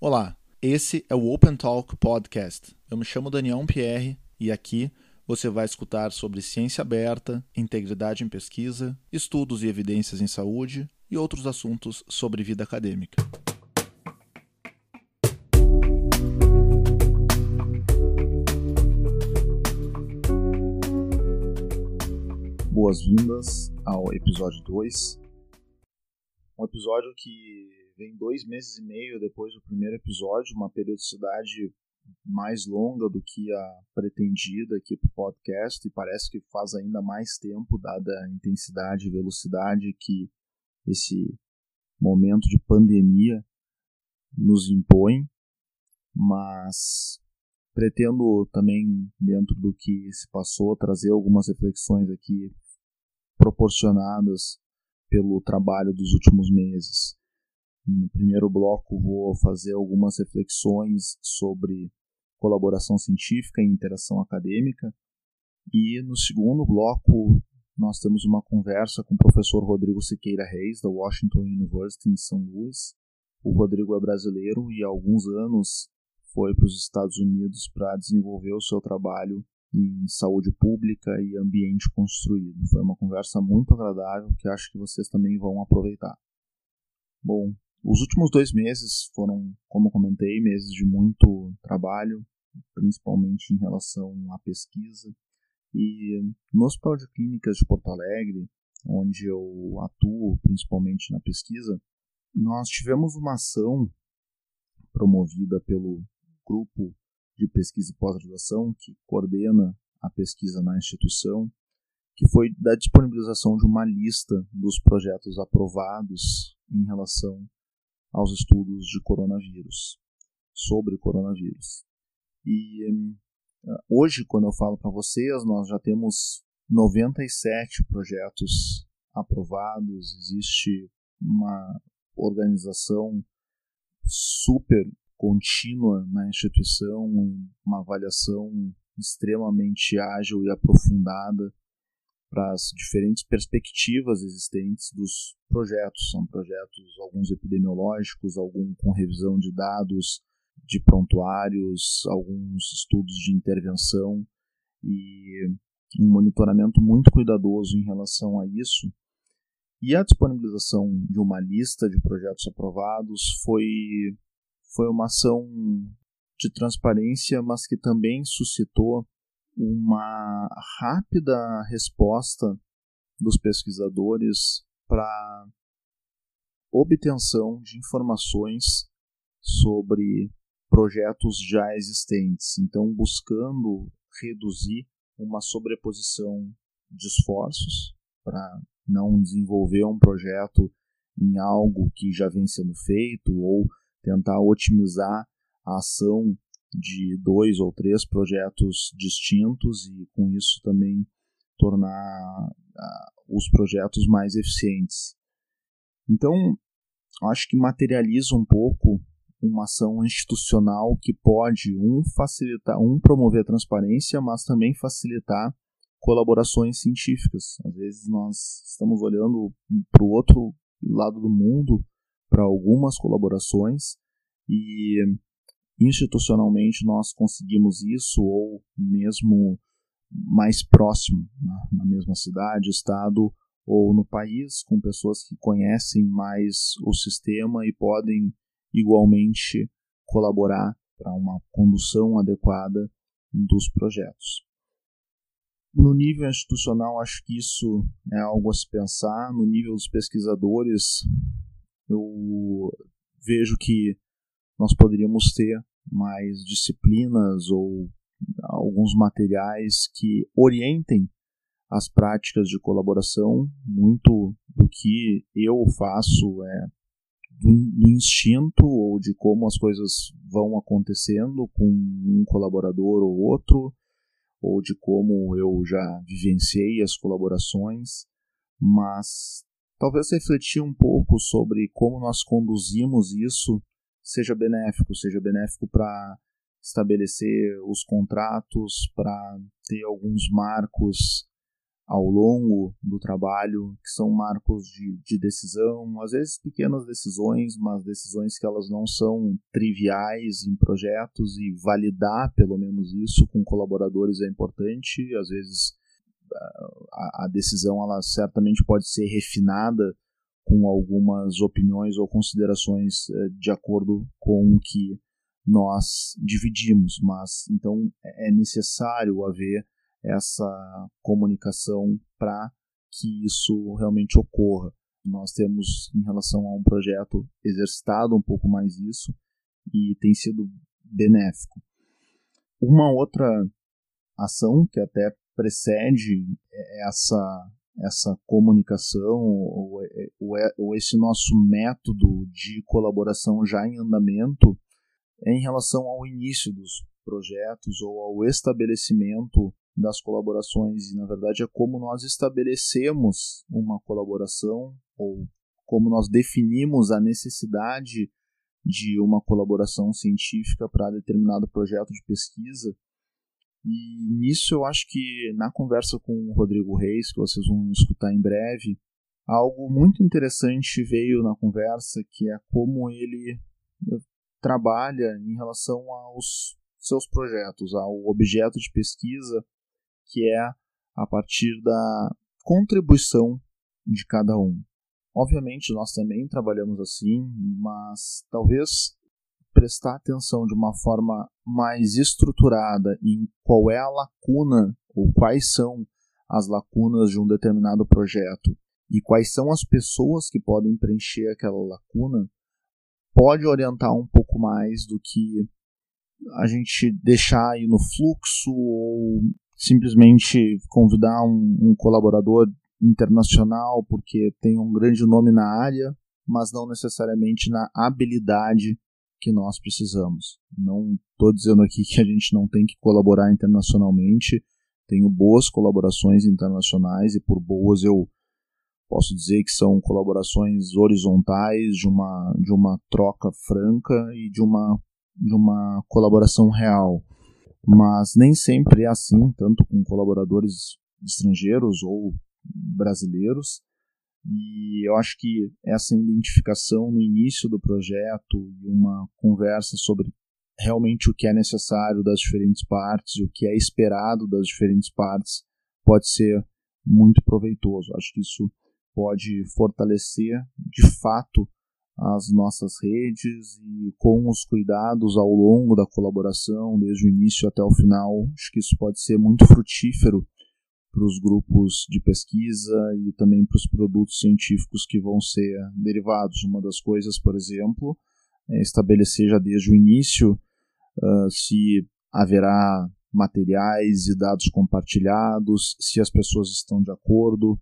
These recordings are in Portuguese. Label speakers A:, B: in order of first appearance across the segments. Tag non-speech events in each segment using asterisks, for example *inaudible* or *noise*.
A: Olá, esse é o Open Talk Podcast. Eu me chamo Daniel Pierre e aqui você vai escutar sobre ciência aberta, integridade em pesquisa, estudos e evidências em saúde e outros assuntos sobre vida acadêmica. Boas-vindas ao episódio 2. Um episódio que vem dois meses e meio depois do primeiro episódio, uma periodicidade mais longa do que a pretendida aqui para o podcast e parece que faz ainda mais tempo, dada a intensidade e velocidade que esse momento de pandemia nos impõe, mas pretendo também, dentro do que se passou, trazer algumas reflexões aqui proporcionadas pelo trabalho dos últimos meses. No primeiro bloco, vou fazer algumas reflexões sobre colaboração científica e interação acadêmica. E no segundo bloco, nós temos uma conversa com o professor Rodrigo Siqueira Reis, da Washington University, em São Luís. O Rodrigo é brasileiro e há alguns anos foi para os Estados Unidos para desenvolver o seu trabalho em saúde pública e ambiente construído. Foi uma conversa muito agradável que acho que vocês também vão aproveitar. Bom, os últimos dois meses foram, como comentei, meses de muito trabalho, principalmente em relação à pesquisa. E no Hospital de Clínicas de Porto Alegre, onde eu atuo principalmente na pesquisa, nós tivemos uma ação promovida pelo grupo de pesquisa e pós-graduação que coordena a pesquisa na instituição, que foi da disponibilização de uma lista dos projetos aprovados em relação aos estudos de coronavírus, sobre coronavírus. E eh, hoje, quando eu falo para vocês, nós já temos 97 projetos aprovados, existe uma organização super contínua na instituição, uma avaliação extremamente ágil e aprofundada para as diferentes perspectivas existentes dos projetos. São projetos, alguns epidemiológicos, alguns com revisão de dados de prontuários, alguns estudos de intervenção e um monitoramento muito cuidadoso em relação a isso. E a disponibilização de uma lista de projetos aprovados foi, foi uma ação de transparência, mas que também suscitou uma rápida resposta dos pesquisadores para obtenção de informações sobre projetos já existentes. Então, buscando reduzir uma sobreposição de esforços para não desenvolver um projeto em algo que já vem sendo feito ou tentar otimizar a ação de dois ou três projetos distintos e com isso também tornar uh, os projetos mais eficientes. Então, acho que materializa um pouco uma ação institucional que pode um facilitar, um promover a transparência, mas também facilitar colaborações científicas. Às vezes nós estamos olhando para o outro lado do mundo para algumas colaborações e institucionalmente nós conseguimos isso ou mesmo mais próximo na, mesma cidade, estado ou no país, com pessoas que conhecem mais o sistema e podem igualmente colaborar para uma condução adequada dos projetos. No nível institucional, acho que isso é algo a se pensar. No nível dos pesquisadores, eu vejo que nós poderíamos ter mais disciplinas ou alguns materiais que orientem as práticas de colaboração. Muito do que eu faço é do, instinto ou de como as coisas vão acontecendo com um colaborador ou outro, ou de como eu já vivenciei as colaborações, mas talvez refletir um pouco sobre como nós conduzimos isso seja benéfico, seja benéfico para estabelecer os contratos, para ter alguns marcos ao longo do trabalho, que são marcos de, de, decisão, às vezes pequenas decisões, mas decisões que elas não são triviais em projetos e validar pelo menos isso com colaboradores é importante. Às vezes a, a decisão ela certamente pode ser refinada com algumas opiniões ou considerações eh, de acordo com o que nós dividimos, mas então é, é necessário haver essa comunicação para que isso realmente ocorra. Nós temos, em relação a um projeto, exercitado um pouco mais isso e tem sido benéfico. Uma outra ação que até precede essa, essa comunicação ou, ou, ou esse nosso método de colaboração já em andamento é em relação ao início dos projetos ou ao estabelecimento das colaborações e na verdade é como nós estabelecemos uma colaboração ou como nós definimos a necessidade de uma colaboração científica para determinado projeto de pesquisa. E nisso eu acho que na conversa com o Rodrigo Reis, que vocês vão escutar em breve, algo muito interessante veio na conversa, que é como ele trabalha em relação aos seus projetos, ao objeto de pesquisa que é a partir da contribuição de cada um. Obviamente, nós também trabalhamos assim, mas talvez prestar atenção de uma forma mais estruturada em qual é a lacuna ou quais são as lacunas de um determinado projeto e quais são as pessoas que podem preencher aquela lacuna, pode orientar um pouco mais do que a gente deixar aí no fluxo ou simplesmente convidar um, um colaborador internacional porque tem um grande nome na área, mas não necessariamente na habilidade que nós precisamos. Não estou dizendo aqui que a gente não tem que colaborar internacionalmente. Tenho boas colaborações internacionais e por boas eu posso dizer que são colaborações horizontais de uma de uma troca franca e de uma de uma colaboração real mas nem sempre é assim, tanto com colaboradores estrangeiros ou brasileiros. E eu acho que essa identificação no início do projeto e uma conversa sobre realmente o que é necessário das diferentes partes e o que é esperado das diferentes partes pode ser muito proveitoso. Acho que isso pode fortalecer de fato as nossas redes e com os cuidados ao longo da colaboração, desde o início até o final, acho que isso pode ser muito frutífero para os grupos de pesquisa e também para os produtos científicos que vão ser derivados. Uma das coisas, por exemplo, é estabelecer já desde o início uh, se haverá materiais e dados compartilhados, se as pessoas estão de acordo,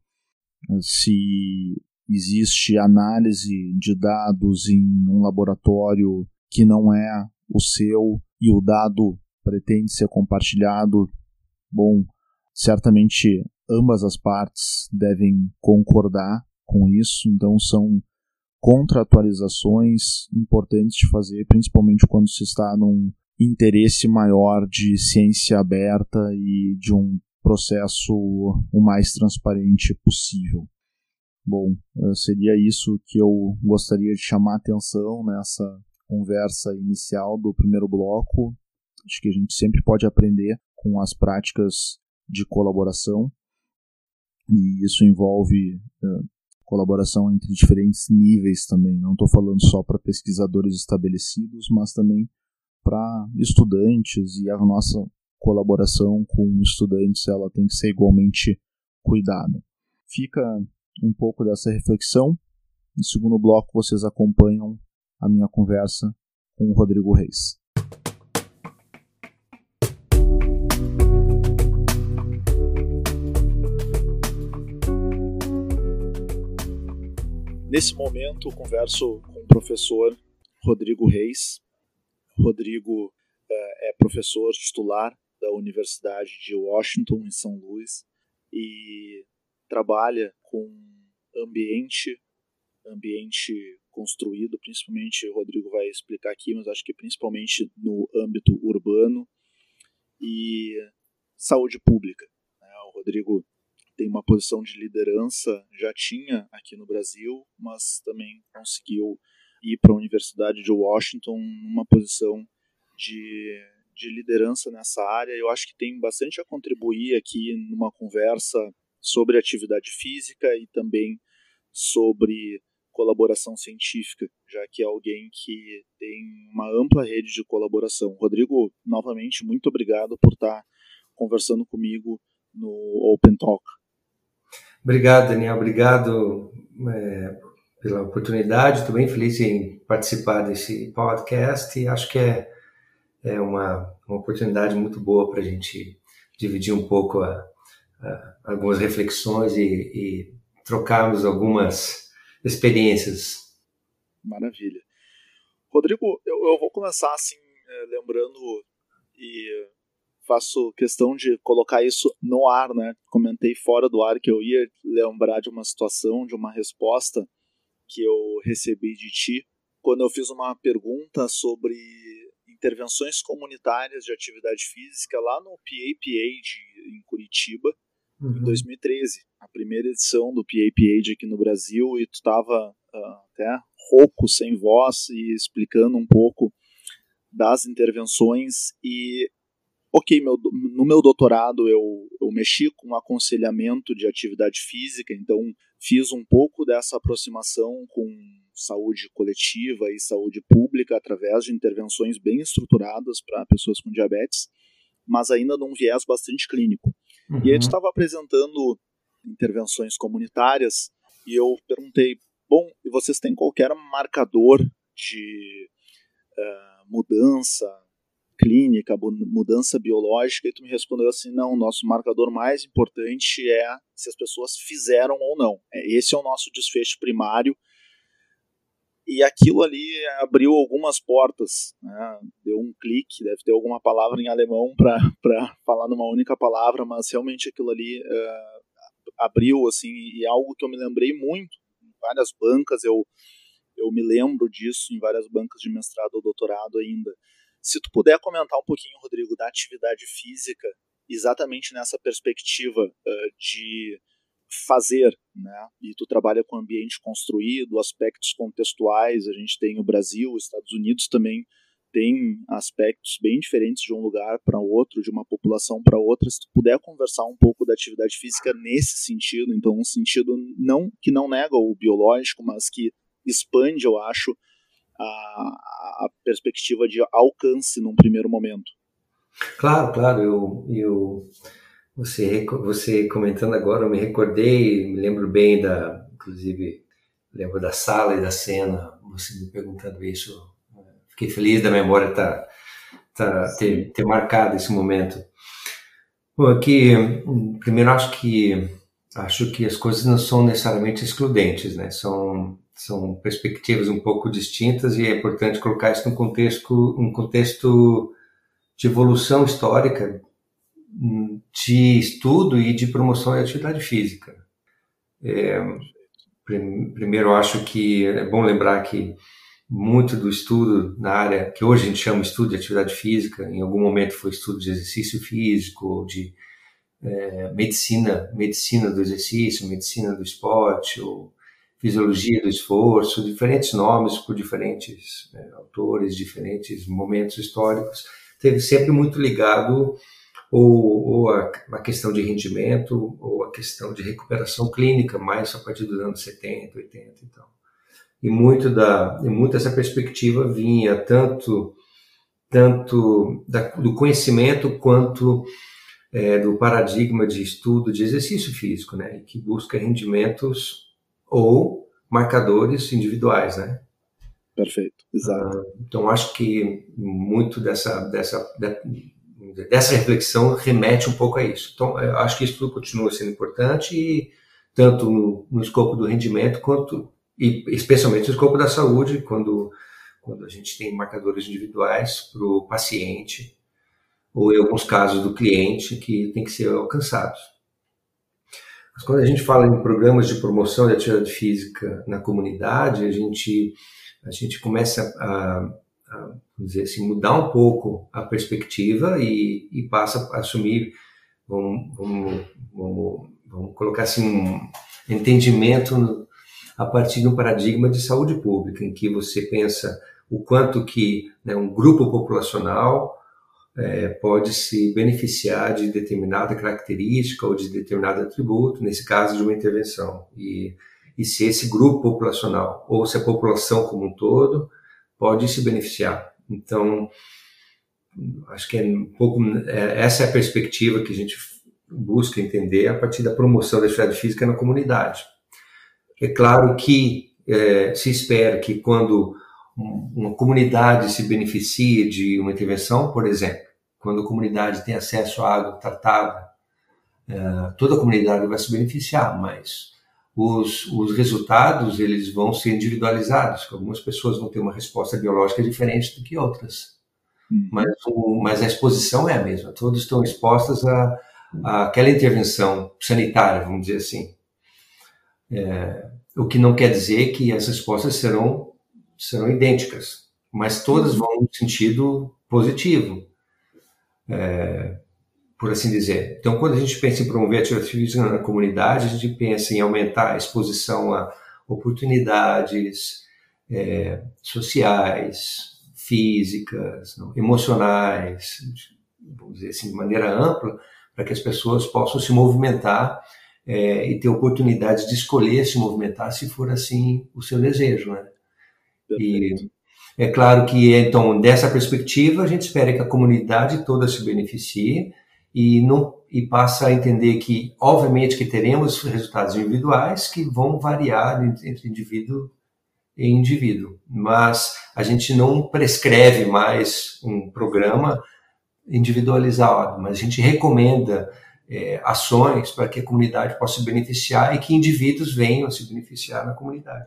A: se existe análise de dados em um laboratório que não é o seu e o dado pretende ser compartilhado, bom, certamente ambas as partes devem concordar com isso, então são contratualizações importantes de fazer, principalmente quando se está num interesse maior de ciência aberta e de um processo o mais transparente possível. Bom, eh, seria isso que eu gostaria de chamar a atenção nessa conversa inicial do primeiro bloco. Acho que a gente sempre pode aprender com as práticas de colaboração e isso envolve uh, colaboração entre diferentes níveis também. Não estou falando só para pesquisadores estabelecidos, mas também para estudantes e a nossa colaboração com estudantes ela tem que ser igualmente cuidada. Fica um pouco dessa reflexão. No segundo bloco, vocês acompanham a minha conversa com o Rodrigo Reis. Nesse momento, converso com o professor Rodrigo Reis. Rodrigo é, é professor titular da Universidade de Washington, em São Luís, e trabalha com ambiente, ambiente construído, principalmente o Rodrigo vai explicar aqui, mas acho que principalmente no âmbito urbano e saúde pública. Né? O Rodrigo tem uma posição de liderança, já tinha aqui no Brasil, mas também conseguiu ir para a Universidade de Washington numa posição de, de liderança nessa área. Eu acho que tem bastante a contribuir aqui numa conversa sobre atividade física e também sobre colaboração científica, já que é alguém que tem uma ampla rede de colaboração. Rodrigo, novamente, muito obrigado por estar conversando comigo no Open Talk.
B: Obrigado, Daniel. Obrigado é, pela oportunidade. Estou bem feliz em participar desse podcast e acho que é, é uma, uma oportunidade muito boa para a gente dividir um pouco a, a, algumas reflexões e, e trocarmos algumas experiências.
A: Maravilha. Rodrigo, eu, eu vou começar assim, é, lembrando e faço questão de colocar isso no ar, né? Comentei fora do ar que eu ia lembrar de uma situação, de uma resposta que eu recebi de ti quando eu fiz uma pergunta sobre intervenções comunitárias de atividade física lá no PAPA de, em Curitiba, uhum. em 2013, a primeira edição do PAPA aqui no Brasil, e tu estava uh, ah, até rouco, sem voz, e explicando um pouco das intervenções e ok, meu, no meu doutorado eu, eu mexi com aconselhamento de atividade física, então fiz um pouco dessa aproximação com saúde coletiva e saúde pública através de intervenções bem estruturadas para pessoas com diabetes, mas ainda num viés bastante clínico. Uhum. E a gente uhum. estava apresentando intervenções comunitárias e eu perguntei, bom, e vocês têm qualquer marcador de uh, mudança clínica, mudança biológica, e tu me respondeu assim, não, nosso marcador mais importante é se as pessoas fizeram ou não. É, esse é o nosso desfecho primário, e aquilo ali abriu algumas portas, né? deu um clique, deve ter alguma palavra em alemão para *laughs* falar numa única palavra, mas realmente aquilo ali uh, abriu, assim, e é algo que eu me lembrei muito, em várias bancas, eu, eu me lembro disso em várias bancas de mestrado ou doutorado ainda, se tu puder comentar um pouquinho, Rodrigo, da atividade física, exatamente nessa perspectiva uh, de fazer, né? E tu trabalha com ambiente construído, aspectos contextuais. A gente tem o Brasil, os Estados Unidos também tem aspectos bem diferentes de um lugar para outro, de uma população para outra. Se tu puder conversar um pouco da atividade física nesse sentido, então um sentido não que não nega o biológico, mas que expande, eu acho, a, a perspectiva de alcance num primeiro momento.
B: Claro, claro, eu, eu você, você comentando agora, eu me recordei, me lembro bem da, inclusive, lembro da sala e da cena, você me perguntando isso, fiquei feliz da memória tá, tá, ter, ter marcado esse momento. Bom, aqui, primeiro acho que acho que as coisas não são necessariamente excludentes, né? São são perspectivas um pouco distintas e é importante colocar isso num contexto, um contexto de evolução histórica, de estudo e de promoção da atividade física. É, primeiro, acho que é bom lembrar que muito do estudo na área que hoje a gente chama estudo de atividade física, em algum momento foi estudo de exercício físico, de é, medicina, medicina do exercício, medicina do esporte, ou fisiologia do esforço, diferentes nomes por diferentes né, autores, diferentes momentos históricos, teve sempre muito ligado ou, ou a, a, questão de rendimento ou a questão de recuperação clínica, mais a partir dos anos 70, 80 então. E muito da e muito essa perspectiva vinha tanto tanto da, do conhecimento quanto é, do paradigma de estudo de exercício físico, né, que busca rendimentos ou marcadores individuais, né?
A: Perfeito, exato.
B: Uh, então acho que muito dessa dessa dessa reflexão remete um pouco a isso. Então acho que isso tudo continua sendo importante e tanto no, no escopo do rendimento quanto e especialmente no escopo da saúde, quando quando a gente tem marcadores individuais para o paciente ou em alguns casos do cliente que tem que ser alcançados. Mas quando a gente fala em programas de promoção de atividade física na comunidade, a gente, a gente começa a, a dizer assim, mudar um pouco a perspectiva e, e passa a assumir, vamos, vamos, vamos, vamos colocar assim, um entendimento a partir de um paradigma de saúde pública, em que você pensa o quanto que né, um grupo populacional é, pode se beneficiar de determinada característica ou de determinado atributo, nesse caso de uma intervenção. E, e se esse grupo populacional ou se a população como um todo pode se beneficiar. Então, acho que é um pouco é, essa é a perspectiva que a gente busca entender a partir da promoção da atividade física na comunidade. É claro que é, se espera que quando uma comunidade se beneficie de uma intervenção, por exemplo, quando a comunidade tem acesso à água tratada, é, toda a comunidade vai se beneficiar, mas os, os resultados eles vão ser individualizados. Algumas pessoas vão ter uma resposta biológica diferente do que outras. Uhum. Mas, o, mas a exposição é a mesma. Todos estão expostos a, a aquela intervenção sanitária, vamos dizer assim. É, o que não quer dizer que as respostas serão, serão idênticas, mas todas vão no sentido positivo, é, por assim dizer. Então, quando a gente pensa em promover atividade física na comunidade, a gente pensa em aumentar a exposição a oportunidades é, sociais, físicas, não, emocionais, vamos dizer assim, de maneira ampla, para que as pessoas possam se movimentar é, e ter oportunidade de escolher se movimentar, se for assim o seu desejo, né? E é claro que, então, dessa perspectiva, a gente espera que a comunidade toda se beneficie e não e passa a entender que, obviamente, que teremos resultados individuais que vão variar entre indivíduo e indivíduo, mas a gente não prescreve mais um programa individualizado, mas a gente recomenda é, ações para que a comunidade possa se beneficiar e que indivíduos venham a se beneficiar na comunidade.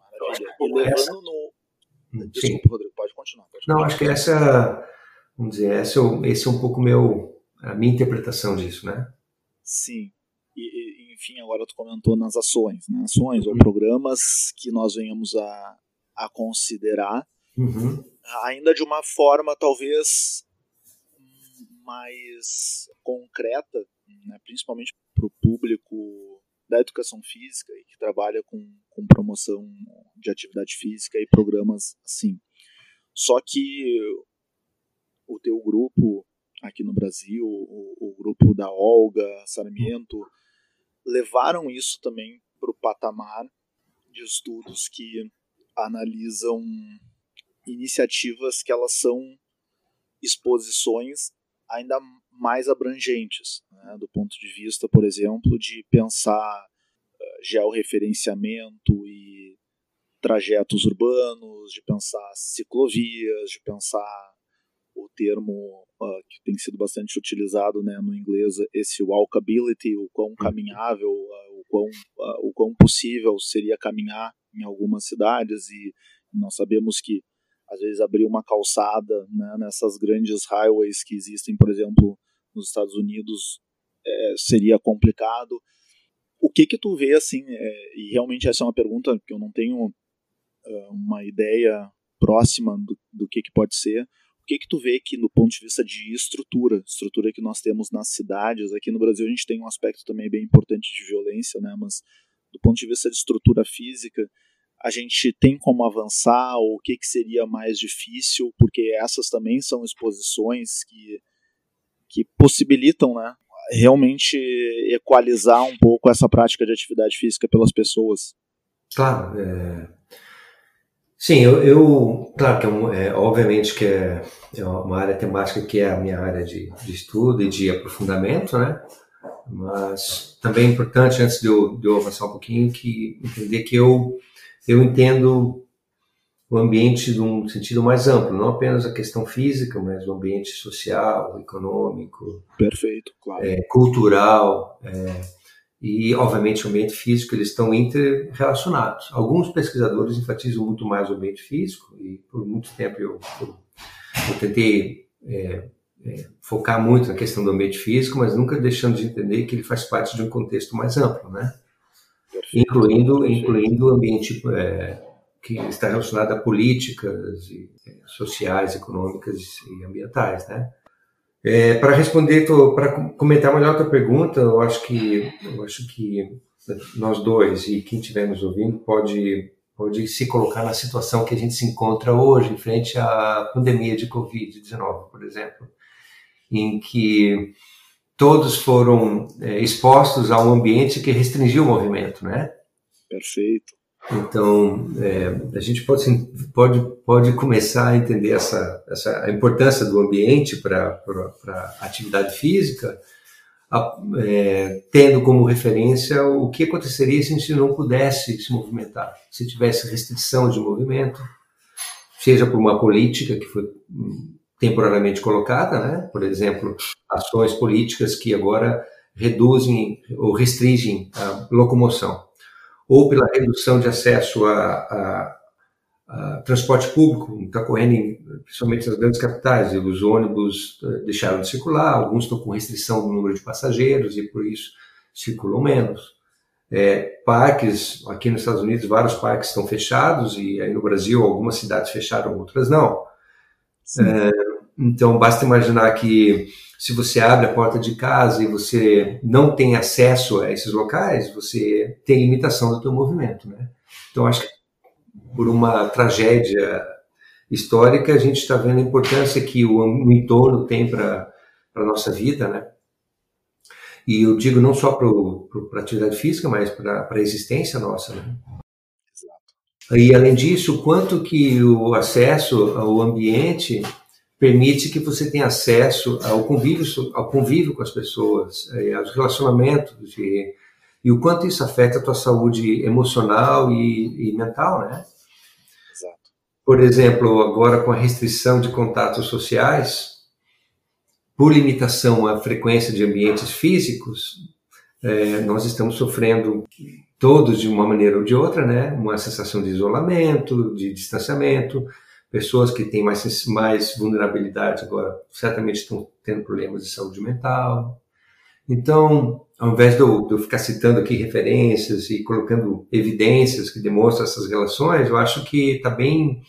A: Maravilha. E. Desculpa, Rodrigo, pode continuar. Pode
B: Não, acho que essa, vamos dizer, esse é, esse é um pouco meu, a minha interpretação disso, né?
A: Sim. E, enfim, agora tu comentou nas ações, né? Ações uhum. ou programas que nós venhamos a, a considerar,
B: uhum.
A: ainda de uma forma talvez mais concreta, né, principalmente para o público da educação física e que trabalha com, com promoção de atividade física e programas assim. Só que o teu grupo aqui no Brasil, o, o grupo da Olga, Sarmiento, levaram isso também para o patamar de estudos que analisam iniciativas que elas são exposições ainda mais abrangentes, né, do ponto de vista, por exemplo, de pensar uh, georreferenciamento e trajetos urbanos, de pensar ciclovias, de pensar o termo uh, que tem sido bastante utilizado né, no inglês, esse walkability, o quão uhum. caminhável, uh, o, quão, uh, o quão possível seria caminhar em algumas cidades, e nós sabemos que às vezes abrir uma calçada né, nessas grandes highways que existem, por exemplo, nos Estados Unidos, é, seria complicado. O que que tu vê assim? É, e realmente essa é uma pergunta que eu não tenho uh, uma ideia próxima do, do que que pode ser. O que que tu vê que no ponto de vista de estrutura, estrutura que nós temos nas cidades, aqui no Brasil a gente tem um aspecto também bem importante de violência, né? Mas do ponto de vista de estrutura física, a gente tem como avançar ou o que, que seria mais difícil, porque essas também são exposições que, que possibilitam né, realmente equalizar um pouco essa prática de atividade física pelas pessoas.
B: Claro, é... sim, eu, eu, claro que é, um, é, obviamente que é, é, uma área temática que é a minha área de, de estudo e de aprofundamento, né? Mas também é importante, antes de eu, de eu avançar um pouquinho, que entender que eu eu entendo o ambiente de um sentido mais amplo, não apenas a questão física, mas o ambiente social, econômico,
A: perfeito, claro,
B: é, cultural é, e, obviamente, o ambiente físico eles estão interrelacionados. Alguns pesquisadores enfatizam muito mais o ambiente físico e por muito tempo eu, eu, eu tentei é, é focar muito na questão do ambiente físico, mas nunca deixando de entender que ele faz parte de um contexto mais amplo, né? incluindo, incluindo o ambiente é, que está relacionado a políticas e, é, sociais, econômicas e ambientais, né? É, para responder, para comentar melhor a tua pergunta, eu acho que eu acho que nós dois e quem estiver nos ouvindo pode pode se colocar na situação que a gente se encontra hoje em frente à pandemia de Covid-19, por exemplo, em que todos foram é, expostos a um ambiente que restringiu o movimento, né?
A: Perfeito.
B: Então, é, a gente pode, pode, pode começar a entender essa, essa a importância do ambiente para a atividade física, a, é, tendo como referência o que aconteceria se a gente não pudesse se movimentar, se tivesse restrição de movimento, seja por uma política que foi hum, temporariamente colocada, né? por exemplo, ações políticas que agora reduzem ou restringem a locomoção ou pela redução de acesso a, a, a transporte público, está correndo em, principalmente nas grandes capitais, e os ônibus eh, deixaram de circular, alguns estão com restrição do número de passageiros e por isso circulam menos. É, parques, aqui nos Estados Unidos, vários parques estão fechados e aí no Brasil algumas cidades fecharam, outras não. É, então basta imaginar que se você abre a porta de casa e você não tem acesso a esses locais, você tem limitação do teu movimento, né? Então acho que por uma tragédia histórica a gente está vendo a importância que o, o entorno tem para a nossa vida, né? E eu digo não só para a atividade física, mas para a existência nossa, né? Exato. E além disso, quanto que o acesso ao ambiente permite que você tenha acesso ao convívio, ao convívio com as pessoas, é, aos relacionamentos e, e o quanto isso afeta a tua saúde emocional e, e mental, né? Exato. Por exemplo, agora com a restrição de contatos sociais, por limitação à frequência de ambientes físicos, é, nós estamos sofrendo todos de uma maneira ou de outra, né? Uma sensação de isolamento, de distanciamento, Pessoas que têm mais, mais vulnerabilidade agora certamente estão tendo problemas de saúde mental. Então, ao invés de eu, de eu, ficar citando aqui referências e colocando evidências que demonstram essas relações, eu acho que está bem,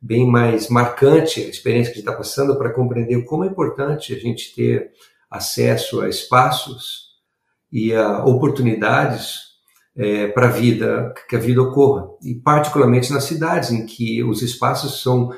B: bem mais marcante a experiência que a gente está passando para compreender como é importante a gente ter acesso a espaços e a oportunidades é, para a vida, que a vida ocorra. E particularmente nas cidades, em que os espaços são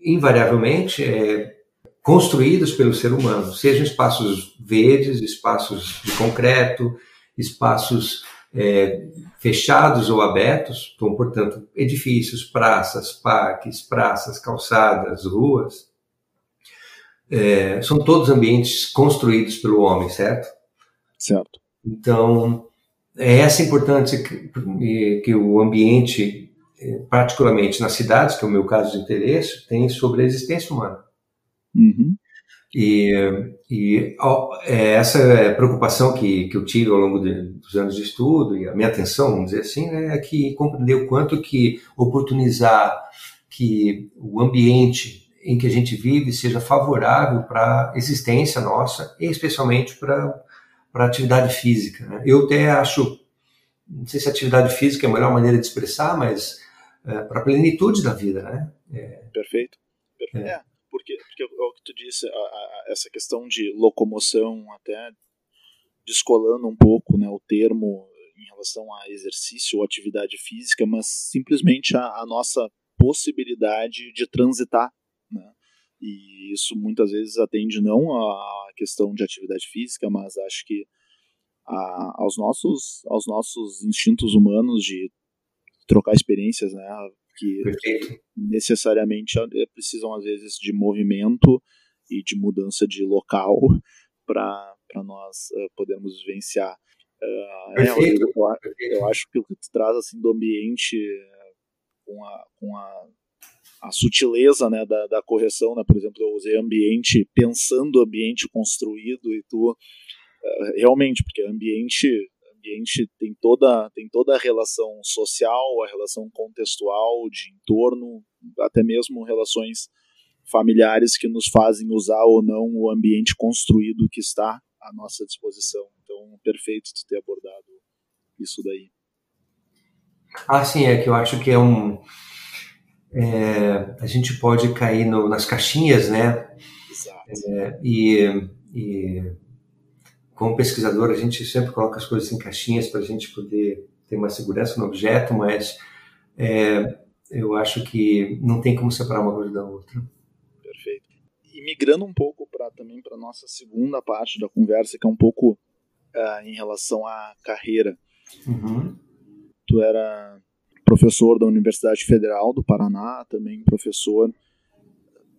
B: invariavelmente é, construídos pelo ser humano, sejam espaços verdes, espaços de concreto, espaços é, fechados ou abertos, então, portanto, edifícios, praças, parques, praças, calçadas, ruas, é, são todos ambientes construídos pelo homem, certo?
A: Certo.
B: Então, é essa importância que, que o ambiente, eh, particularmente nas cidades, que é o meu caso de interesse, tem sobre a existência humana.
A: Uhum.
B: E, e é essa preocupação que, que eu tive ao longo de, dos anos de estudo e a minha atenção, vamos dizer assim, né, é que compreender o quanto que oportunizar que o ambiente em que a gente vive seja favorável para a existência nossa e especialmente para para atividade física. Né? Eu até acho, não sei se atividade física é a melhor maneira de expressar, mas é, para a plenitude da vida, né?
A: É, Perfeito. Perfeito. É. é. porque, porque é o que tu disse, a, a, essa questão de locomoção, até descolando um pouco né, o termo em relação a exercício ou atividade física, mas simplesmente a, a nossa possibilidade de transitar? E isso muitas vezes atende não à questão de atividade física, mas acho que a, aos, nossos, aos nossos instintos humanos de trocar experiências, né? Que Perfeito. necessariamente é, precisam, às vezes, de movimento e de mudança de local *laughs* para nós uh, podermos vivenciar. Uh, é, eu, eu, eu, acho que o que tu traz assim, do ambiente com a, com a a sutileza né, da, da correção, né? por exemplo, eu usei ambiente pensando ambiente construído e tu uh, realmente, porque ambiente ambiente tem toda tem toda a relação social, a relação contextual, de entorno, até mesmo relações familiares que nos fazem usar ou não o ambiente construído que está à nossa disposição. Então, perfeito tu ter abordado isso daí.
B: Ah, sim, é que eu acho que é um é, a gente pode cair no, nas caixinhas, né? Exato. É, e, e como pesquisador, a gente sempre coloca as coisas em caixinhas para a gente poder ter uma segurança no objeto, mas é, eu acho que não tem como separar uma coisa da outra.
A: Perfeito. E migrando um pouco para também para nossa segunda parte da conversa, que é um pouco uh, em relação à carreira.
B: Uhum.
A: Tu era professor da Universidade Federal do Paraná, também professor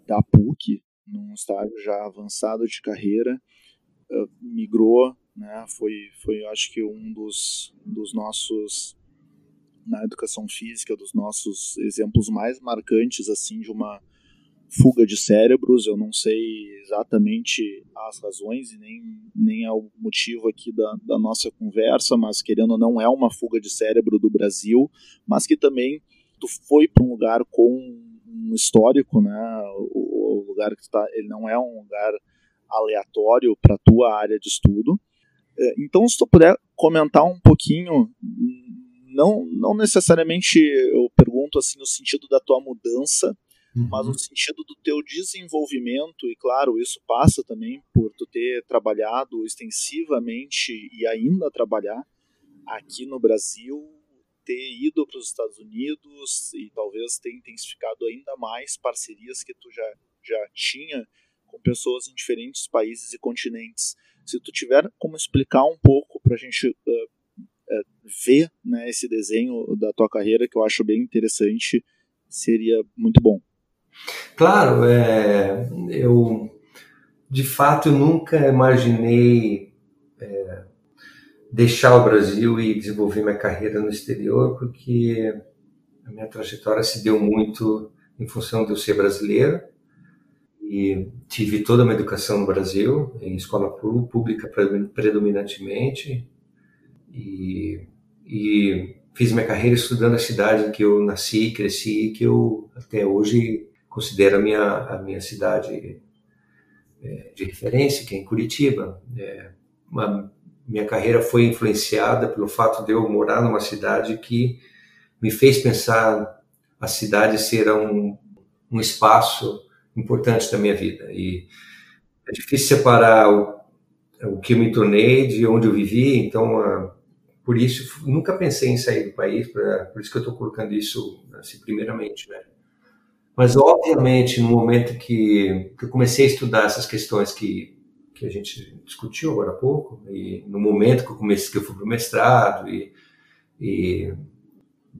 A: da PUC, num estágio já avançado de carreira, uh, migrou, né, foi, foi acho que um dos, dos nossos, na educação física, dos nossos exemplos mais marcantes, assim, de uma fuga de cérebros, eu não sei exatamente as razões e nem, nem é o motivo aqui da, da nossa conversa, mas querendo ou não é uma fuga de cérebro do Brasil, mas que também tu foi para um lugar com um histórico, né? O, o lugar que está, ele não é um lugar aleatório para tua área de estudo. É, então, se tu puder comentar um pouquinho, não, não necessariamente eu pergunto assim no sentido da tua mudança, uhum. mas no sentido do teu desenvolvimento, e claro, isso passa também por tu ter trabalhado extensivamente e ainda trabalhar aqui no Brasil, ter ido para os Estados Unidos e talvez ter intensificado ainda mais parcerias que tu já, já tinha com pessoas em diferentes países e continentes. Se tu tiver como explicar um pouco para a gente uh, uh, ver né, esse desenho da tua carreira, que eu acho bem interessante, seria muito bom.
B: Claro, é, eu de fato nunca imaginei é, deixar o Brasil e desenvolver minha carreira no exterior, porque a minha trajetória se deu muito em função de eu ser brasileiro e tive toda uma educação no Brasil, em escola pública predominantemente, e, e fiz minha carreira estudando a cidade em que eu nasci, cresci, que eu até hoje considero a minha, a minha cidade é, de referência, que é em Curitiba. É, uma, minha carreira foi influenciada pelo fato de eu morar numa cidade que me fez pensar a cidade ser um, um espaço importante da minha vida. E é difícil separar o, o que eu me tornei de onde eu vivi, então, uh, por isso, nunca pensei em sair do país, pra, por isso que eu estou colocando isso assim, primeiramente. Né? Mas, obviamente, no momento que, que eu comecei a estudar essas questões que que a gente discutiu agora há pouco, e no momento que eu comecei, que eu fui para o mestrado, e, e,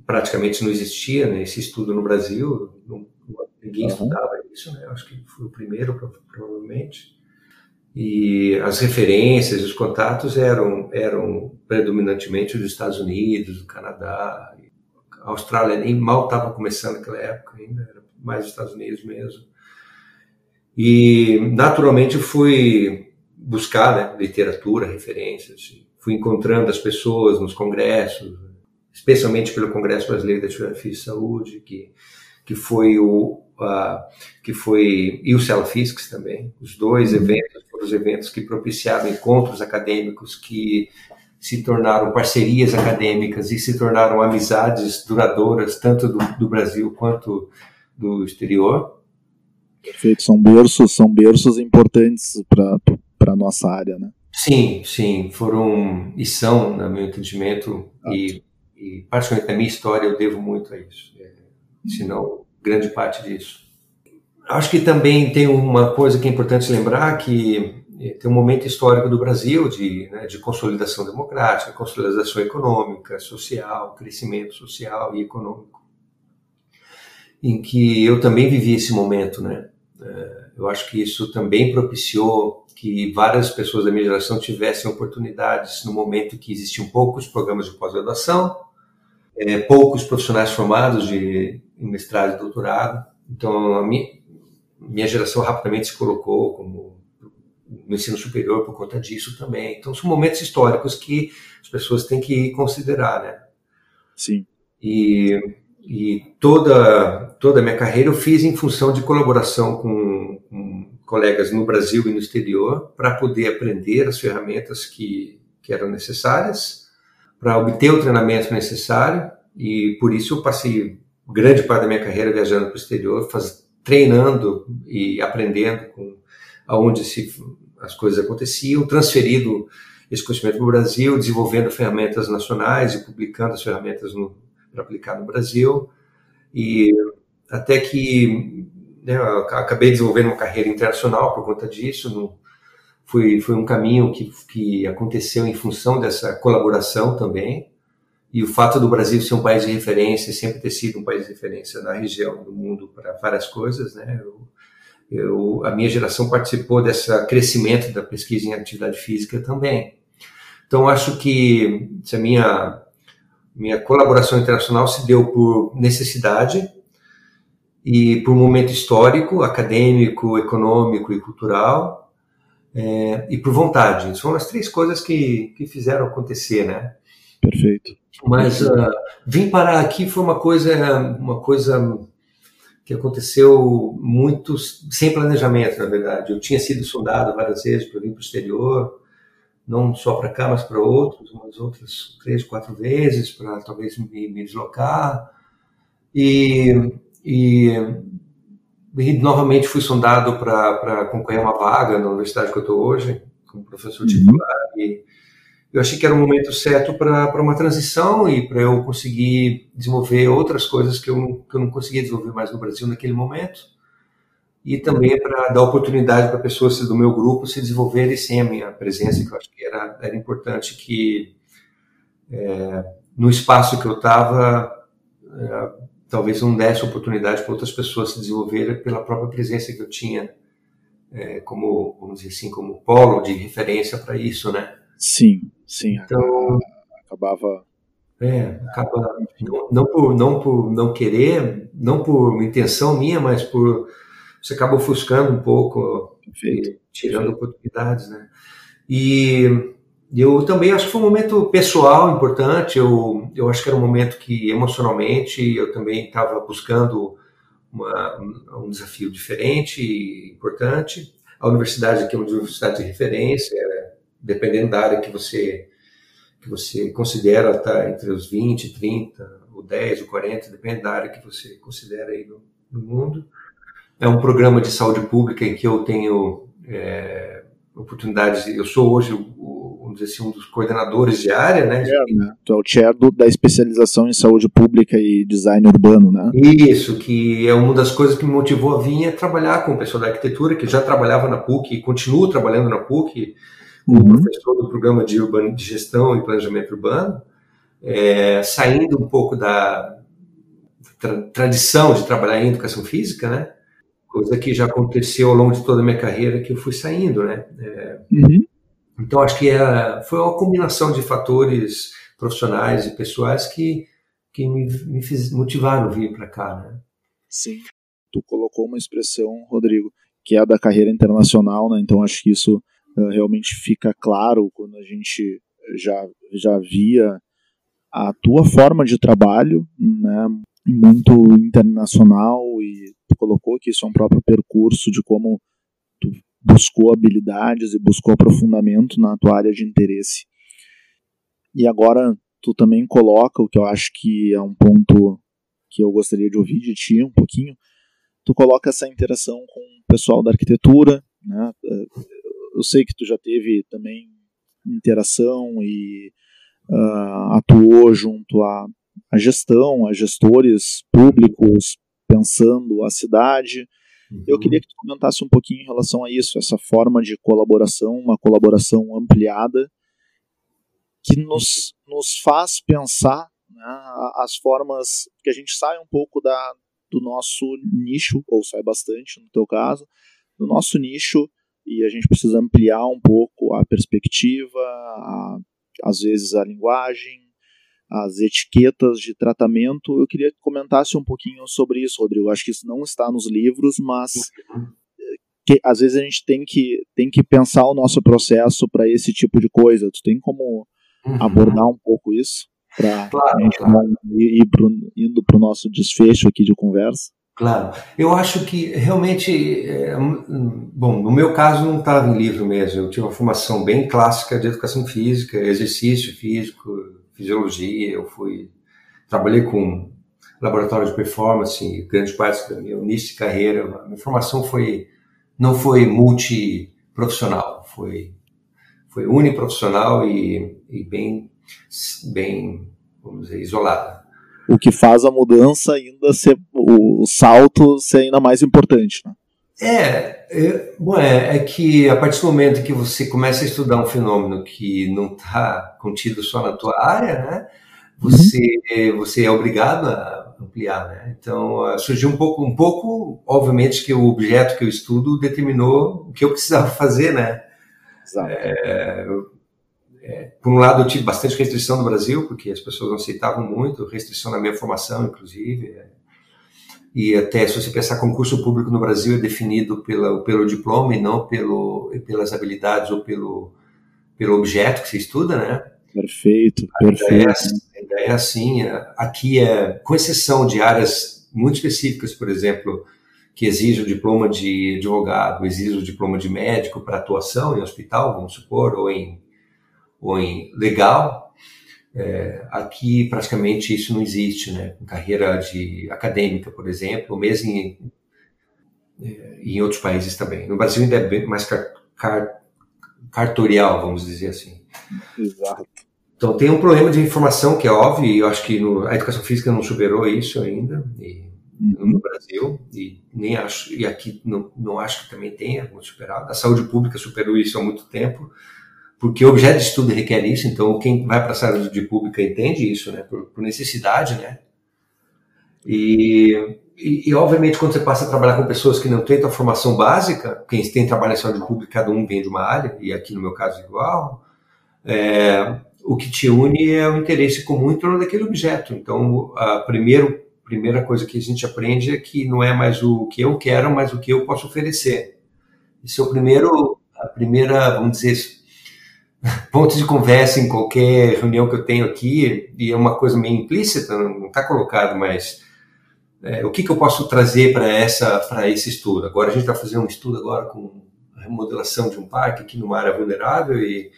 B: praticamente não existia né, esse estudo no Brasil, não, ninguém uhum. estudava isso, né? Acho que fui o primeiro, provavelmente. E as referências, os contatos eram, eram predominantemente dos Estados Unidos, do Canadá. A Austrália nem mal estava começando naquela época ainda, mais os Estados Unidos mesmo. E, naturalmente, fui buscar né, literatura, referências. Fui encontrando as pessoas nos congressos, especialmente pelo Congresso Brasileiro da Geografia e Saúde, que, que foi o uh, que foi e o Celfiscs também. Os dois uhum. eventos foram os eventos que propiciaram encontros acadêmicos que se tornaram parcerias acadêmicas e se tornaram amizades duradouras tanto do, do Brasil quanto do exterior.
A: Perfeito, são berços, são berços importantes para a nossa área, né?
B: Sim, sim, foram e são, no meu entendimento, ah. e, e particularmente na minha história eu devo muito a isso, é, se não grande parte disso. Acho que também tem uma coisa que é importante lembrar, que é, tem um momento histórico do Brasil de, né, de consolidação democrática, consolidação econômica, social, crescimento social e econômico, em que eu também vivi esse momento, né? É, eu acho que isso também propiciou que várias pessoas da minha geração tivessem oportunidades no momento que existiam poucos programas de pós-graduação, é, poucos profissionais formados de mestrado e doutorado. Então, a minha, minha geração rapidamente se colocou como no ensino superior por conta disso também. Então, são momentos históricos que as pessoas têm que considerar, né?
A: Sim.
B: E, e toda, toda a minha carreira eu fiz em função de colaboração com, com colegas no Brasil e no exterior para poder aprender as ferramentas que, que eram necessárias, para obter o treinamento necessário, e por isso eu passei grande parte da minha carreira viajando para o exterior, faz, treinando e aprendendo com aonde se, as coisas aconteciam, transferido esse conhecimento para o Brasil, desenvolvendo ferramentas nacionais e publicando as ferramentas para aplicar no Brasil. E até que né, acabei desenvolvendo uma carreira internacional por conta disso. Foi, foi um caminho que, que aconteceu em função dessa colaboração também. E o fato do Brasil ser um país de referência, sempre ter sido um país de referência na região do mundo para várias coisas, né? Eu, eu, a minha geração participou desse crescimento da pesquisa em atividade física também. Então, acho que a minha, minha colaboração internacional se deu por necessidade e por um momento histórico, acadêmico, econômico e cultural, é, e por vontade. São as três coisas que, que fizeram acontecer, né?
A: Perfeito.
B: Mas uh, vim parar aqui foi uma coisa, uma coisa que aconteceu muito sem planejamento, na verdade. Eu tinha sido sondado várias vezes para vir para o exterior, não só para cá, mas para outros, umas outras três, quatro vezes, para talvez me, me deslocar. E, e, e, novamente fui sondado para concorrer a uma vaga na universidade que eu estou hoje, como professor uhum. titular. E, eu achei que era o momento certo para uma transição e para eu conseguir desenvolver outras coisas que eu, que eu não conseguia desenvolver mais no Brasil naquele momento. E também para dar oportunidade para pessoas do meu grupo se desenvolverem sem a minha presença, que eu acho que era, era importante que é, no espaço que eu estava, é, talvez não desse oportunidade para outras pessoas se desenvolverem pela própria presença que eu tinha, é, como, vamos dizer assim, como polo de referência para isso, né?
A: Sim, sim. Então, acabava.
B: É, acaba não, não, por não por não querer, não por intenção minha, mas por você acaba ofuscando um pouco, Perfeito. tirando Perfeito. oportunidades, né? E eu também acho que foi um momento pessoal importante. Eu, eu acho que era um momento que emocionalmente eu também estava buscando uma, um desafio diferente e importante. A universidade aqui é uma universidade de referência, dependendo da área que você que você considera tá entre os 20, 30, ou 10, ou 40, depende da área que você considera aí no, no mundo. É um programa de saúde pública em que eu tenho é, oportunidades. Eu sou hoje, vamos dizer assim, um dos coordenadores de área, né?
A: É, né? Tu é o chair do, da especialização em saúde pública e design urbano, né?
B: Isso, que é uma das coisas que me motivou a vir a trabalhar com o pessoal da arquitetura, que já trabalhava na PUC e continuo trabalhando na PUC como uhum. professor do programa de, urbano, de gestão e planejamento urbano, é, saindo um pouco da tra tradição de trabalhar em educação física, né? Coisa que já aconteceu ao longo de toda a minha carreira que eu fui saindo, né? É, uhum. Então acho que é, foi uma combinação de fatores profissionais e pessoais que que me, me fiz, motivaram a vir para cá, né?
A: Sim. Tu colocou uma expressão, Rodrigo, que é a da carreira internacional, né? Então acho que isso eh, realmente fica claro quando a gente já, já via a tua forma de trabalho, né, muito internacional e tu colocou que isso é um próprio percurso de como tu buscou habilidades e buscou aprofundamento na tua área de interesse. E agora tu também coloca o que eu acho que é um ponto que eu gostaria de ouvir de ti um pouquinho. Tu coloca essa interação com o pessoal da arquitetura, né? Eu sei que tu já teve também interação e uh, atuou junto à, à gestão, a gestores públicos, pensando a cidade. Uhum. Eu queria que tu comentasse um pouquinho em relação a isso, essa forma de colaboração, uma colaboração ampliada, que nos, nos faz pensar né, as formas que a gente sai um pouco da, do nosso nicho, ou sai bastante no teu caso, do nosso nicho e a gente precisa ampliar um pouco a perspectiva, a, às vezes a linguagem, as etiquetas de tratamento. Eu queria que comentasse um pouquinho sobre isso, Rodrigo. Acho que isso não está nos livros, mas que, às vezes a gente tem que, tem que pensar o nosso processo para esse tipo de coisa. Tu tem como uhum. abordar um pouco isso? Para claro, a gente claro. ir pro, indo para o nosso desfecho aqui de conversa?
B: Claro, eu acho que realmente, é, bom, no meu caso não estava em livro mesmo, eu tive uma formação bem clássica de educação física, exercício físico, fisiologia, eu fui, trabalhei com laboratório de performance, grande parte da minha início de carreira, minha formação foi não foi multiprofissional, foi foi uniprofissional e, e bem bem vamos dizer isolada.
A: O que faz a mudança ainda ser o salto ser ainda mais importante, né?
B: É, é, bom, é, é, que a partir do momento que você começa a estudar um fenômeno que não está contido só na tua área, né, você, uhum. você é obrigado a ampliar, né? Então ah, surgiu um pouco, um pouco, obviamente que o objeto que eu estudo determinou o que eu precisava fazer, né? Exato. É, é, por um lado eu tive bastante restrição no Brasil porque as pessoas não aceitavam muito, restrição na minha formação, inclusive. É, e até se você pensar concurso público no Brasil é definido pela, pelo diploma e não pelo, pelas habilidades ou pelo, pelo objeto que você estuda, né?
A: Perfeito,
B: perfeito. A ideia, é, é assim, é, aqui é, com exceção de áreas muito específicas, por exemplo, que exige o diploma de advogado, exige o diploma de médico para atuação em hospital, vamos supor, ou em, ou em legal, é, aqui praticamente isso não existe, né? Em carreira de acadêmica, por exemplo, ou mesmo em, é, em outros países também. No Brasil ainda é bem mais car, car, cartorial, vamos dizer assim.
A: Exato.
B: Então tem um problema de informação que é óbvio, e eu acho que no, a educação física não superou isso ainda e, uhum. no Brasil e nem acho e aqui não, não acho que também tenha muito superado. A saúde pública superou isso há muito tempo porque o objeto de estudo requer isso, então quem vai para a saúde pública entende isso, né, por, por necessidade, né, e, e, e, obviamente quando você passa a trabalhar com pessoas que não têm a formação básica, quem tem trabalho em saúde pública, cada um vem de uma área, e aqui no meu caso igual, é, o que te une é o interesse comum em torno daquele objeto, então a primeiro, primeira coisa que a gente aprende é que não é mais o que eu quero, mas o que eu posso oferecer. Esse é o primeiro, a primeira, vamos dizer, ponto de conversa em qualquer reunião que eu tenho aqui, e é uma coisa meio implícita, não está colocado, mas é, o que, que eu posso trazer para essa para esse estudo? Agora a gente está fazendo um estudo agora com a remodelação de um parque aqui numa área vulnerável e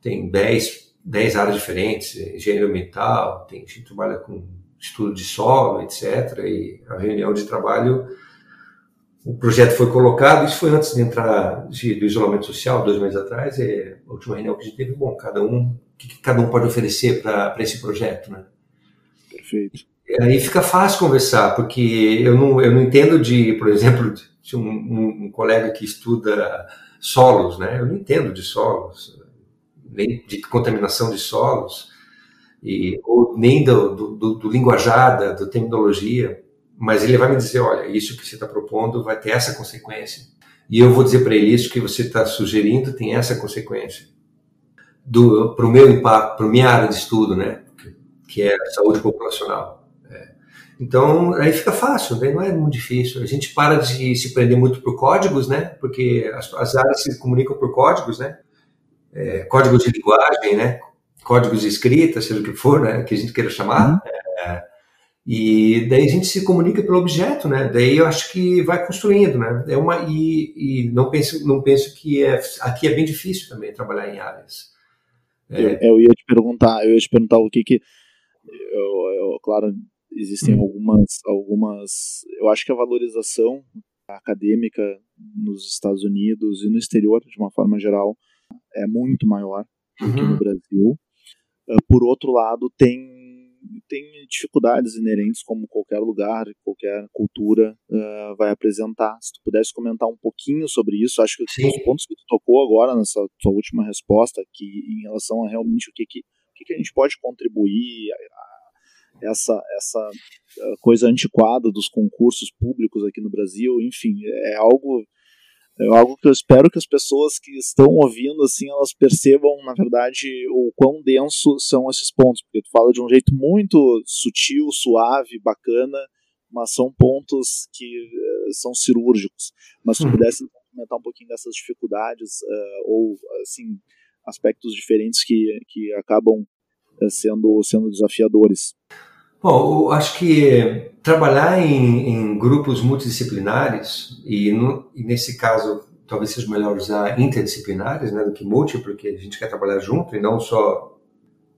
B: tem 10, 10 áreas diferentes, engenharia ambiental, tem, gente trabalha com estudo de solo, etc. E a reunião de trabalho o projeto foi colocado, isso foi antes de entrar de, do isolamento social, dois meses atrás, e a última reunião que a gente teve, bom, cada um, o que, que cada um pode oferecer para esse projeto, né?
A: Perfeito.
B: E aí fica fácil conversar, porque eu não, eu não entendo de, por exemplo, de um, um, um colega que estuda solos, né? Eu não entendo de solos, nem de contaminação de solos, e, ou nem do, do, do, do linguajar, da terminologia mas ele vai me dizer, olha, isso que você está propondo vai ter essa consequência. E eu vou dizer para ele isso que você está sugerindo tem essa consequência para o meu impacto, para minha área de estudo, né? Que é a saúde populacional. É. Então aí fica fácil, né? não é muito difícil. A gente para de se prender muito por códigos, né? Porque as, as áreas se comunicam por códigos, né? É, códigos de linguagem, né? Códigos de escrita, seja o que for, né? Que a gente queira chamar. Uhum. É, e daí a gente se comunica pelo objeto, né? Daí eu acho que vai construindo, né? É uma e, e não penso não penso que é aqui é bem difícil também trabalhar em áreas.
A: É... Eu, eu, ia te perguntar, eu ia te perguntar o que que eu, eu claro existem hum. algumas algumas eu acho que a valorização acadêmica nos Estados Unidos e no exterior de uma forma geral é muito maior do uhum. que no Brasil. Ah, por outro lado, tem tem dificuldades inerentes como qualquer lugar, qualquer cultura uh, vai apresentar. Se tu pudesse comentar um pouquinho sobre isso, acho que Sim. os pontos que tu tocou agora nessa tua última resposta, que em relação a realmente o que, que, o que, que a gente pode contribuir a, a essa, essa coisa antiquada dos concursos públicos aqui no Brasil, enfim, é algo é algo que eu espero que as pessoas que estão ouvindo assim elas percebam na verdade o quão denso são esses pontos porque tu fala de um jeito muito sutil suave bacana mas são pontos que uh, são cirúrgicos mas se tu uhum. pudesse comentar um pouquinho dessas dificuldades uh, ou assim aspectos diferentes que, que acabam uh, sendo sendo desafiadores
B: Bom, eu acho que trabalhar em, em grupos multidisciplinares, e, no, e, nesse caso talvez seja melhor usar interdisciplinares né, do que multi, porque a gente quer trabalhar junto e não só,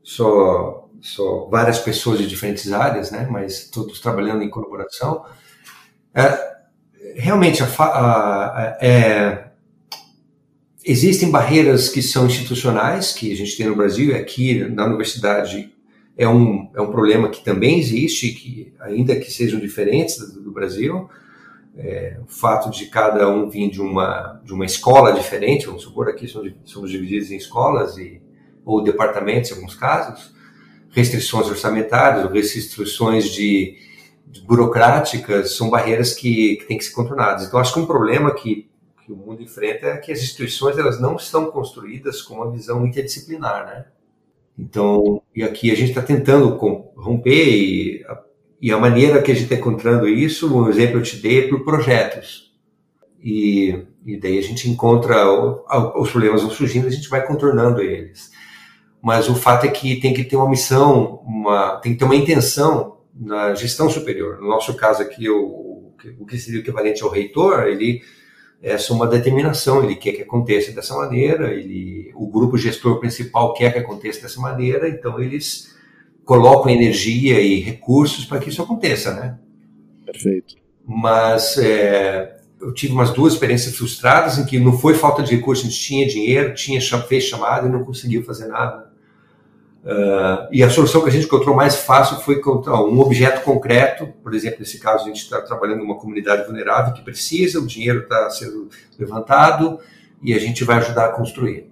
B: só, só várias pessoas de diferentes áreas, né, mas todos trabalhando em colaboração. É, realmente a, a, é, existem barreiras que são institucionais, que a gente tem no Brasil e aqui na universidade é um, é um problema que também existe, que ainda que sejam diferentes do, do Brasil, é, o fato de cada um vir de uma, de uma escola diferente, vamos supor aqui somos, somos divididos em escolas e, ou departamentos em alguns casos, restrições orçamentárias, restrições de, de burocráticas, são barreiras que, que têm que ser contornadas. Então, acho que um problema que, que o mundo enfrenta é que as instituições elas não estão construídas com uma visão interdisciplinar, né? Então, e aqui a gente está tentando romper e a, e a maneira que a gente está encontrando isso, um exemplo eu te dei é por projetos. E, e daí a gente encontra, os problemas vão surgindo, a gente vai contornando eles. Mas o fato é que tem que ter uma missão, uma, tem que ter uma intenção na gestão superior. No nosso caso aqui, o, o que seria o equivalente ao reitor, ele essa é uma determinação, ele quer que aconteça dessa maneira, ele, o grupo gestor principal quer que aconteça dessa maneira, então eles colocam energia e recursos para que isso aconteça, né?
A: Perfeito.
B: Mas é, eu tive umas duas experiências frustradas em que não foi falta de recursos, a gente tinha dinheiro, tinha fez chamada e não conseguiu fazer nada. Uh, e a solução que a gente encontrou mais fácil foi encontrar um objeto concreto, por exemplo, nesse caso a gente está trabalhando numa comunidade vulnerável que precisa, o dinheiro está sendo levantado e a gente vai ajudar a construir.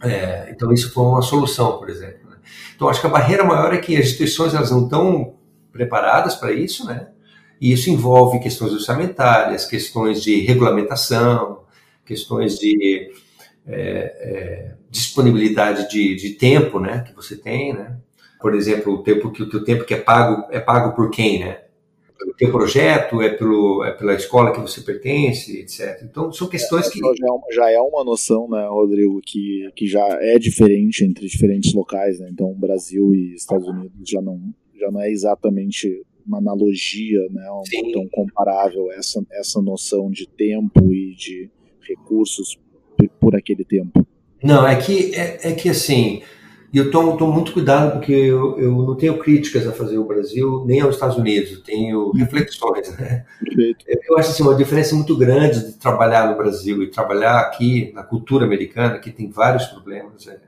B: É, então isso foi uma solução, por exemplo. Né? Então acho que a barreira maior é que as instituições elas não estão preparadas para isso, né? E isso envolve questões orçamentárias, questões de regulamentação, questões de é, é, disponibilidade de, de, tempo, né, que você tem, né? Por exemplo, o tempo que o teu tempo que é pago é pago por quem, né? Pelo teu projeto, é pelo é pela escola que você pertence, etc. Então são questões é, que
A: já é, uma, é noção, né, Rodrigo, que, que já é diferente entre diferentes locais, né? Então Brasil e Estados Unidos já não já não é exatamente uma analogia, né, um, tão comparável essa essa noção de tempo e de recursos por aquele tempo.
B: Não, é que, é, é que assim, eu tomo, muito cuidado porque eu, eu, não tenho críticas a fazer ao Brasil nem aos Estados Unidos, eu tenho reflexões, né? Perfeito. Eu acho assim, uma diferença muito grande de trabalhar no Brasil e trabalhar aqui na cultura americana, que tem vários problemas, é.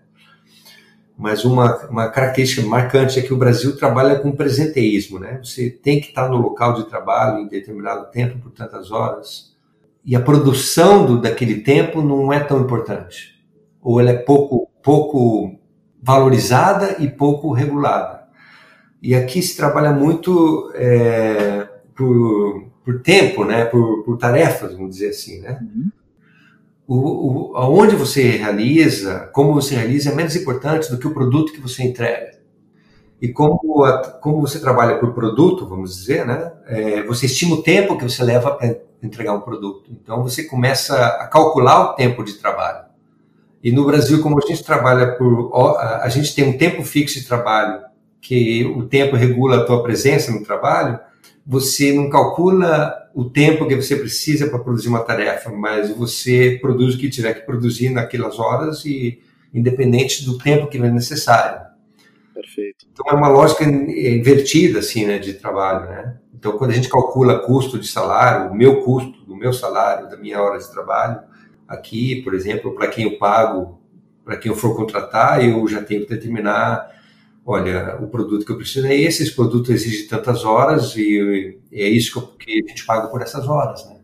B: mas uma, uma característica marcante é que o Brasil trabalha com presenteísmo, né? Você tem que estar no local de trabalho em determinado tempo por tantas horas, e a produção do, daquele tempo não é tão importante, ou ela é pouco, pouco valorizada e pouco regulada. E aqui se trabalha muito é, por, por tempo, né, por, por tarefas, vamos dizer assim, né? Uhum. O, o, aonde você realiza, como você realiza, é menos importante do que o produto que você entrega. E como, a, como você trabalha por produto, vamos dizer, né, é, você estima o tempo que você leva para entregar um produto. Então você começa a calcular o tempo de trabalho. E no Brasil, como a gente trabalha por. A gente tem um tempo fixo de trabalho, que o tempo regula a tua presença no trabalho, você não calcula o tempo que você precisa para produzir uma tarefa, mas você produz o que tiver que produzir naquelas horas e independente do tempo que é necessário.
A: Perfeito.
B: Então é uma lógica invertida assim, né, de trabalho, né? Então quando a gente calcula custo de salário, o meu custo, do meu salário, da minha hora de trabalho, aqui, por exemplo, para quem eu pago, para quem eu for contratar, eu já tenho que determinar, olha, o produto que eu preciso é esse, esse produto exige tantas horas e, é isso que, a gente paga por essas horas, né?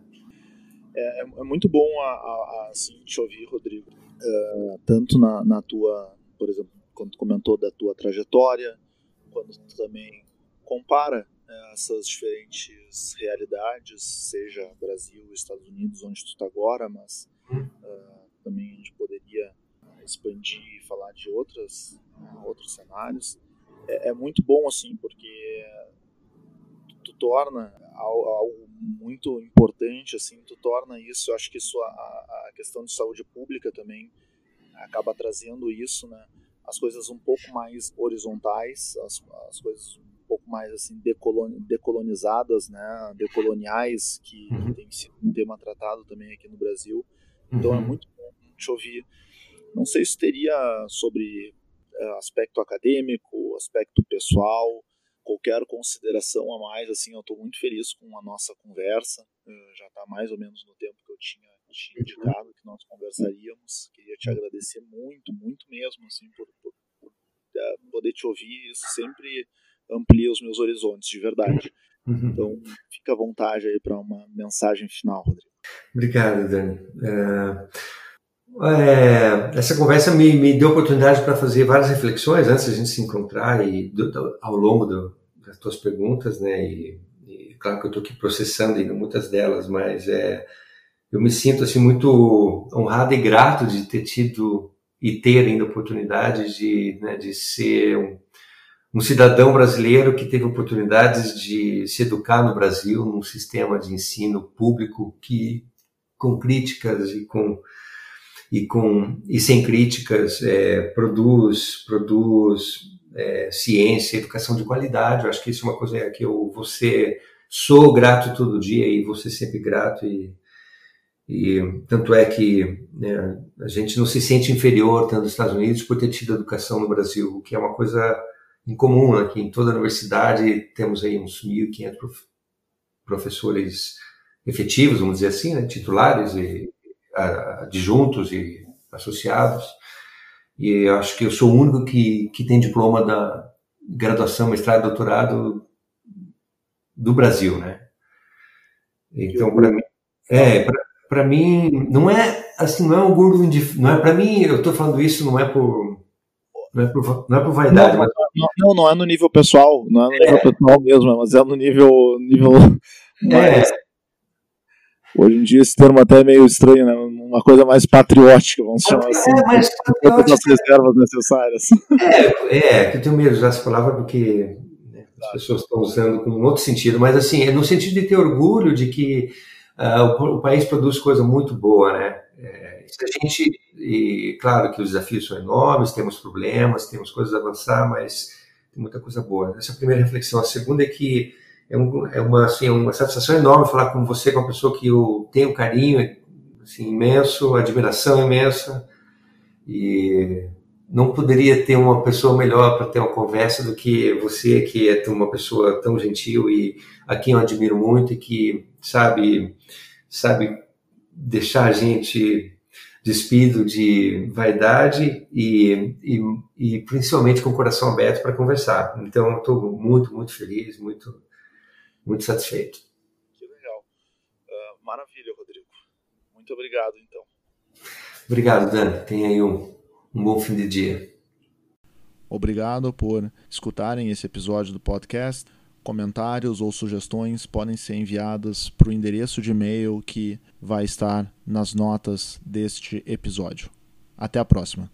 A: É, é, é muito bom a, a, a assim, te ouvir, Rodrigo, uh, tanto na, na tua, por exemplo, quando tu comentou da tua trajetória, quando tu também compara né, essas diferentes realidades, seja Brasil, Estados Unidos, onde tu está agora, mas uh, também a gente poderia expandir e falar de outras, outros cenários. É, é, muito bom assim, porque tu, torna algo muito importante, assim, tu torna isso, eu acho que isso, a, a questão de saúde pública também acaba trazendo isso, né? as coisas um pouco mais horizontais, as, as coisas um pouco mais assim decolon, decolonizadas, né, decoloniais, que uhum. tem sido um tema tratado também aqui no Brasil. Então é uhum. é muito bom te ouvir. Não sei se teria sobre é, aspecto acadêmico, aspecto pessoal, qualquer consideração a mais, assim, eu estou muito feliz com a nossa conversa. Uh, já está mais ou menos no tempo que eu tinha, tinha indicado que nós conversaríamos. Queria te agradecer muito, muito mesmo, assim, por, por, por uh, poder te ouvir. Isso sempre amplia os meus horizontes, de verdade. Uhum. Então, fica à vontade aí para uma mensagem final, Rodrigo.
B: Obrigado, Dani. É, é, essa conversa me, me deu oportunidade para fazer várias reflexões antes de a gente se encontrar e do, do, ao longo do, das tuas perguntas, né? E, e claro que eu estou aqui processando ainda muitas delas, mas é, eu me sinto assim muito honrado e grato de ter tido e ter ainda oportunidade de, né, de ser um um cidadão brasileiro que teve oportunidades de se educar no Brasil num sistema de ensino público que com críticas e com e com e sem críticas é, produz produz é, ciência educação de qualidade. Eu acho que isso é uma coisa que eu você sou grato todo dia e você sempre grato e, e tanto é que né, a gente não se sente inferior estando nos Estados Unidos por ter tido educação no Brasil que é uma coisa em comum aqui em toda a universidade temos aí uns 1.500 professores efetivos, vamos dizer assim, né, titulares e adjuntos e associados. E acho que eu sou o único que, que tem diploma da graduação, mestrado, doutorado do Brasil, né? Então, para mim, é, para mim não é assim, não é um orgulho, não é para mim, eu estou falando isso não é por não é por, não é por vaidade,
A: não,
B: mas...
A: não, não, é no nível pessoal, não é no nível é. pessoal mesmo, mas é no nível. nível *laughs* mais... é. Hoje em dia esse termo até é meio estranho, né? Uma coisa mais patriótica, vamos é, chamar assim. É, mas todas as reservas necessárias.
B: É, é, que eu tenho medo de usar essa palavra porque né, as pessoas estão usando com um outro sentido, mas assim, é no sentido de ter orgulho de que uh, o, o, país produz coisa muito boa, né? É, a gente e claro que os desafios são enormes, temos problemas, temos coisas a avançar, mas tem muita coisa boa. Essa é a primeira reflexão. A segunda é que é, um, é uma, assim, uma satisfação enorme falar com você, com uma pessoa que eu tenho carinho assim, imenso, admiração imensa, e não poderia ter uma pessoa melhor para ter uma conversa do que você, que é uma pessoa tão gentil e a quem eu admiro muito e que sabe, sabe deixar a gente despido de vaidade e, e, e principalmente com o coração aberto para conversar. Então, estou muito, muito feliz, muito, muito satisfeito.
A: Que legal. Uh, maravilha, Rodrigo. Muito obrigado, então.
B: Obrigado, Dani. Tenha aí um, um bom fim de dia.
A: Obrigado por escutarem esse episódio do podcast. Comentários ou sugestões podem ser enviadas para o endereço de e-mail que vai estar nas notas deste episódio. Até a próxima.